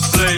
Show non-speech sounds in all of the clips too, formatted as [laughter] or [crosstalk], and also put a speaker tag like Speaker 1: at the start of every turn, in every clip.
Speaker 1: music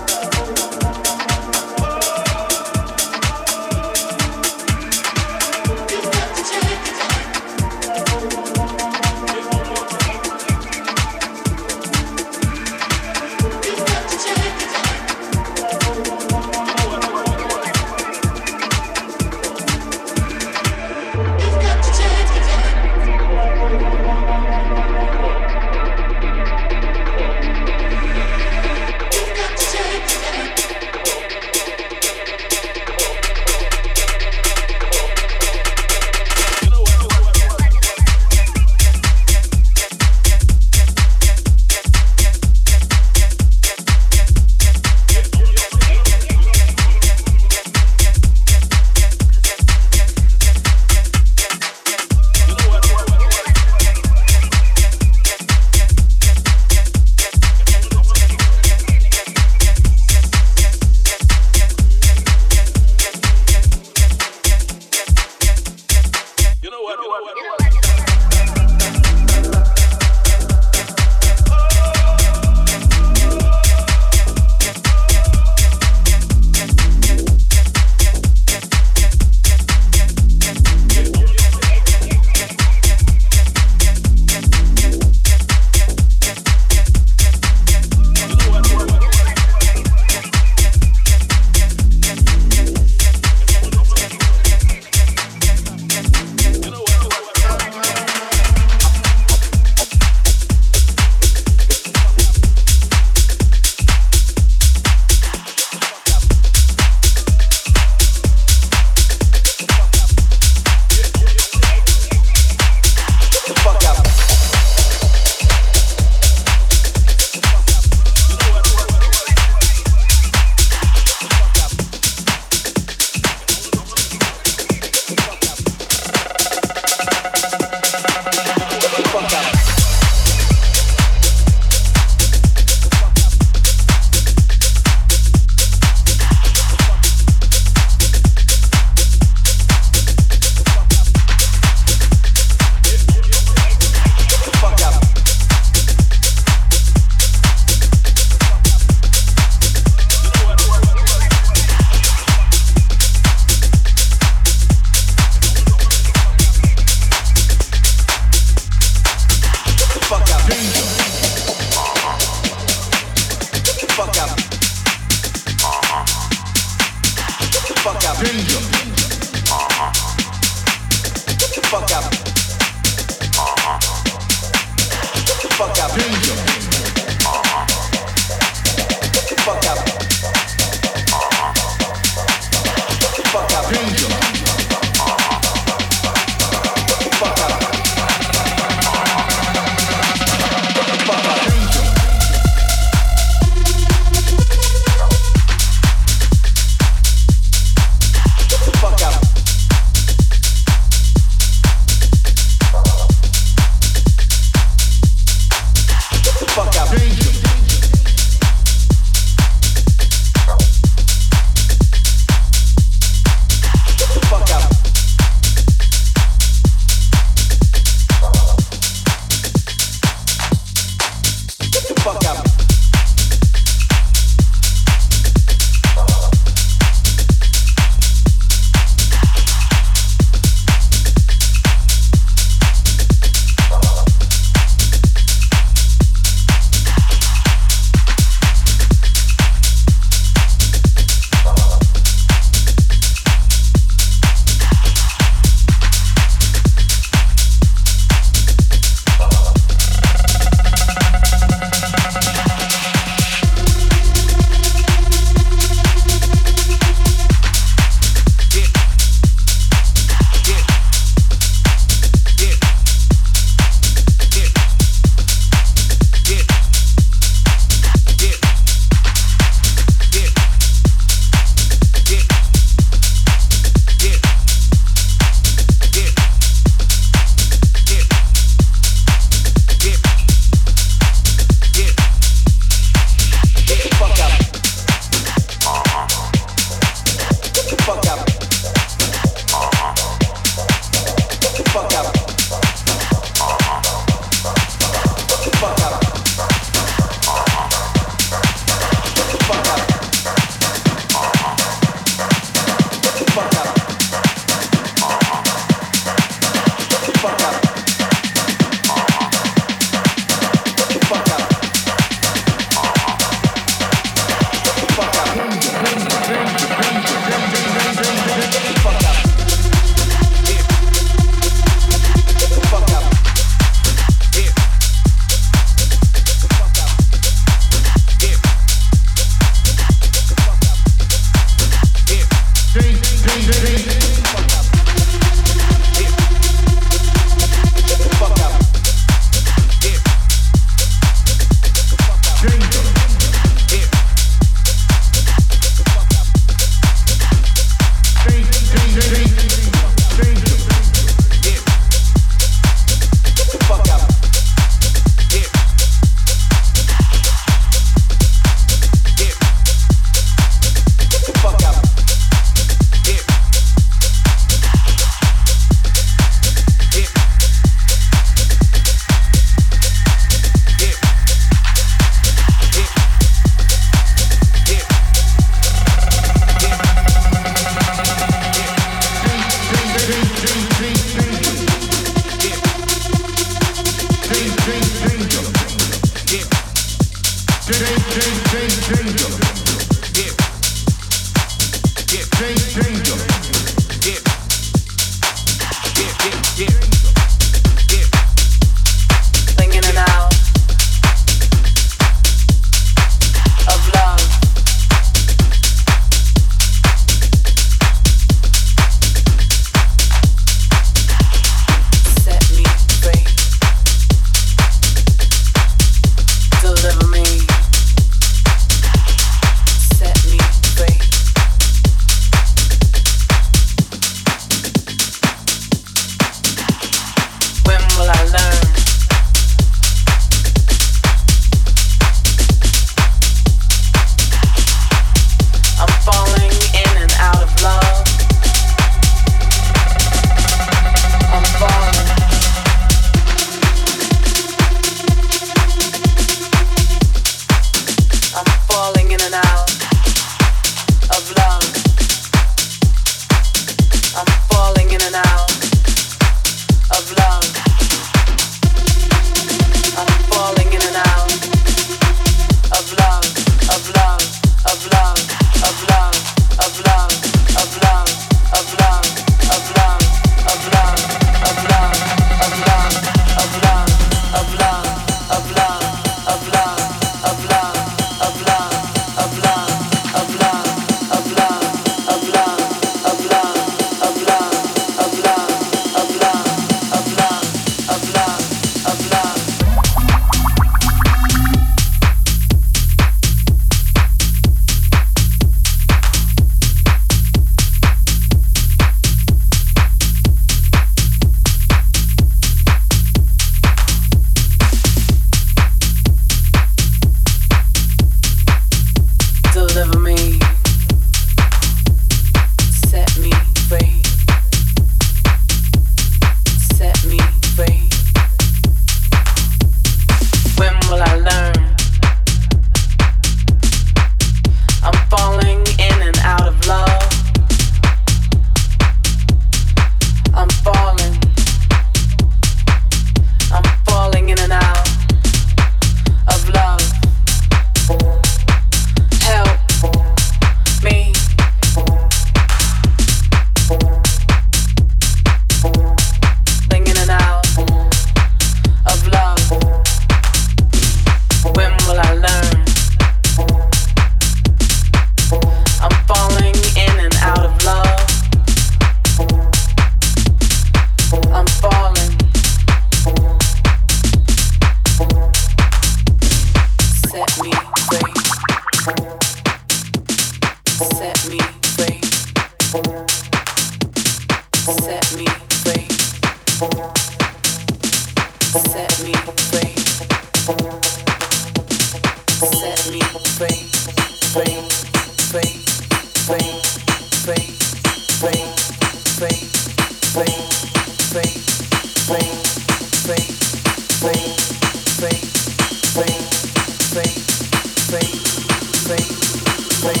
Speaker 1: fade,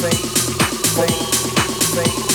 Speaker 1: fade, fade, fade.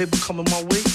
Speaker 1: paper coming my
Speaker 2: way.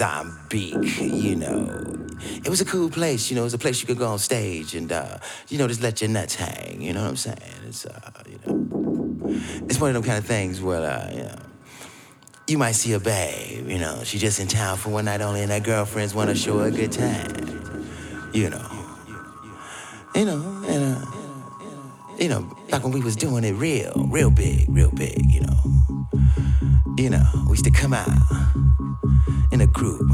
Speaker 3: Mozambique, you know. It was a cool place, you know, it was a place you could go on stage and, uh, you know, just let your nuts hang, you know what I'm saying? It's, uh, you know, it's one of them kind of things where, uh, you know, you might see a babe, you know, she just in town for one night only and her girlfriends want to show her a good time, you know. You know, and, uh, you know, back when we was doing it real, real big, real big, you know. You know, we used to come out group.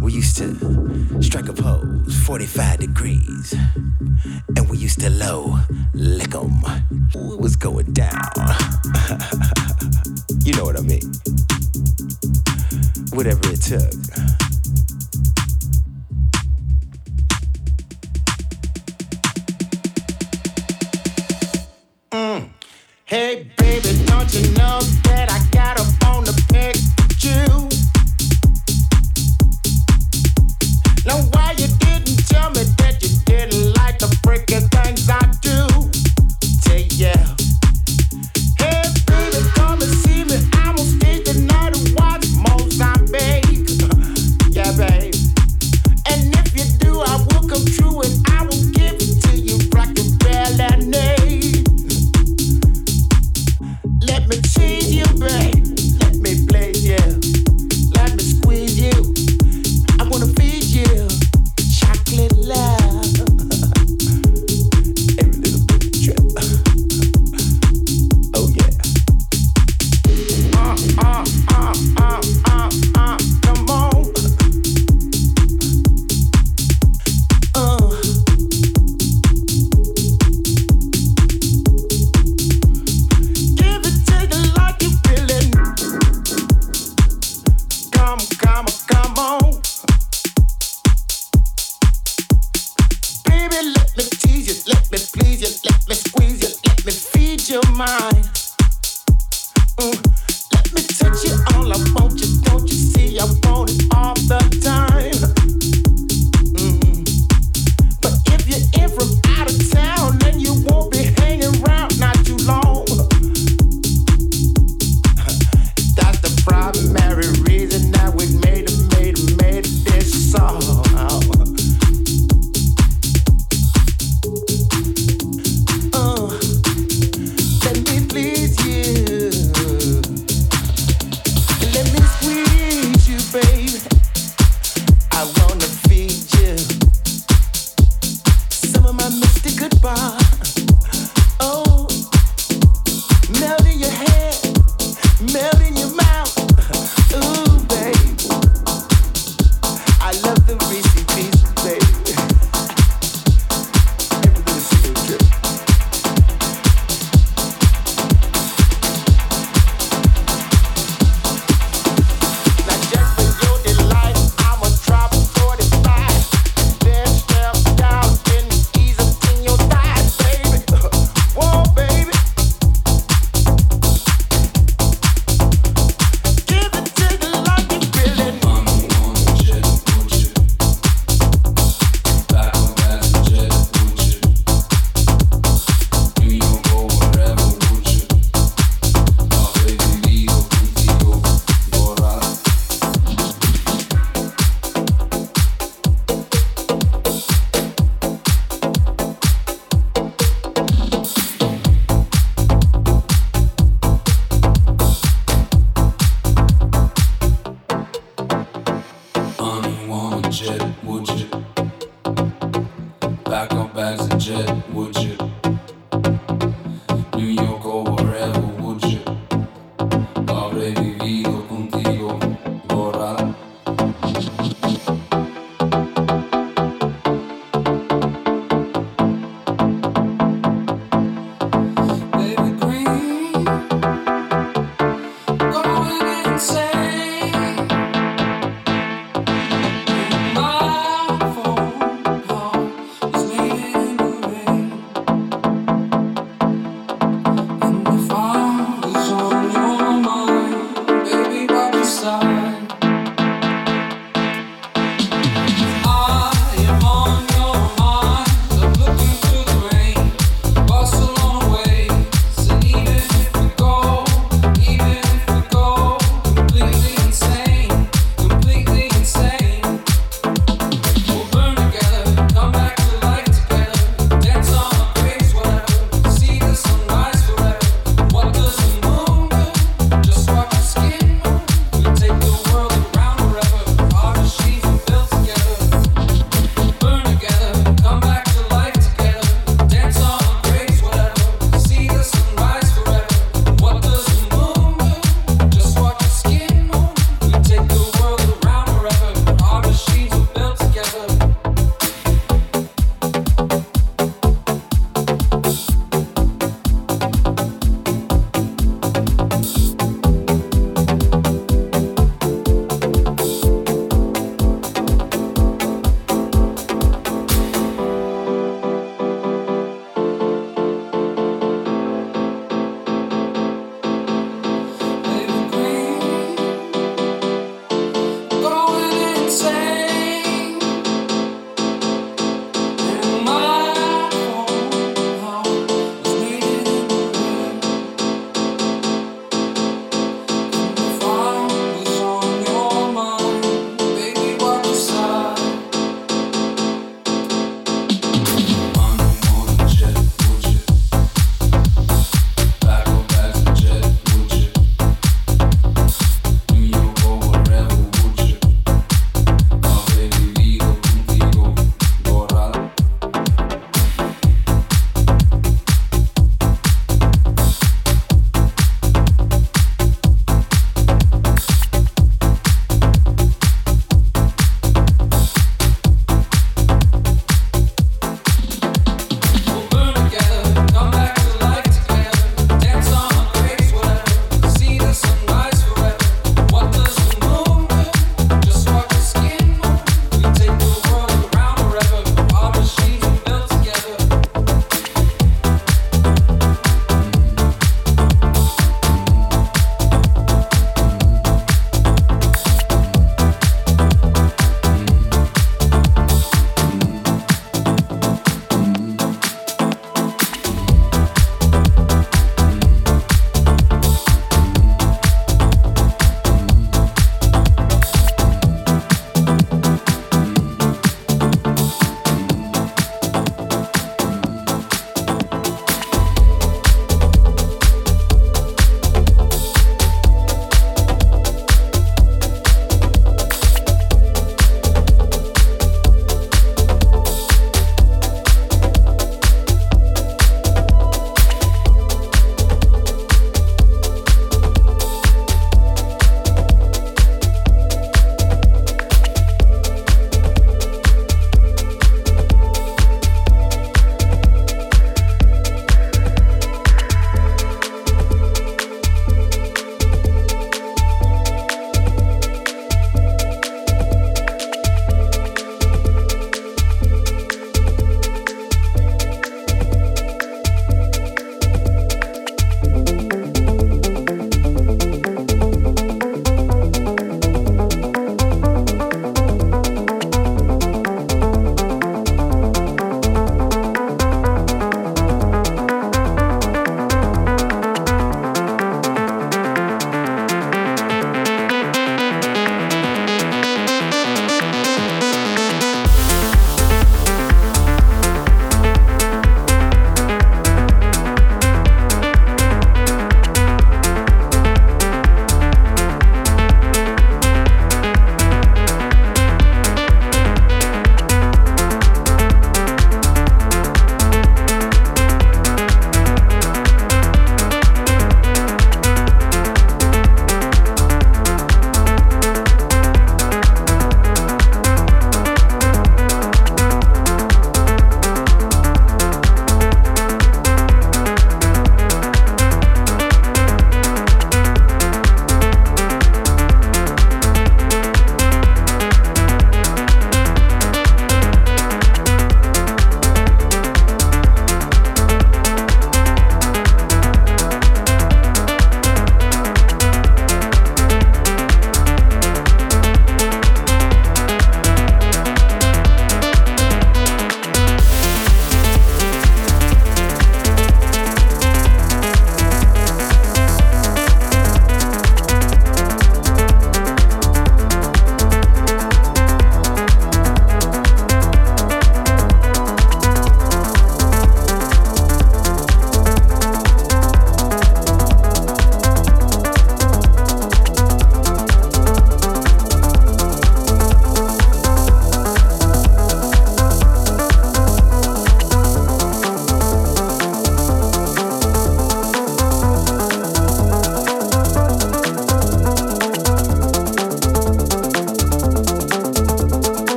Speaker 3: We used to strike a pose, 45 degrees. And we used to low lick 'em. It was going down. [laughs] you know what I mean? Whatever it took.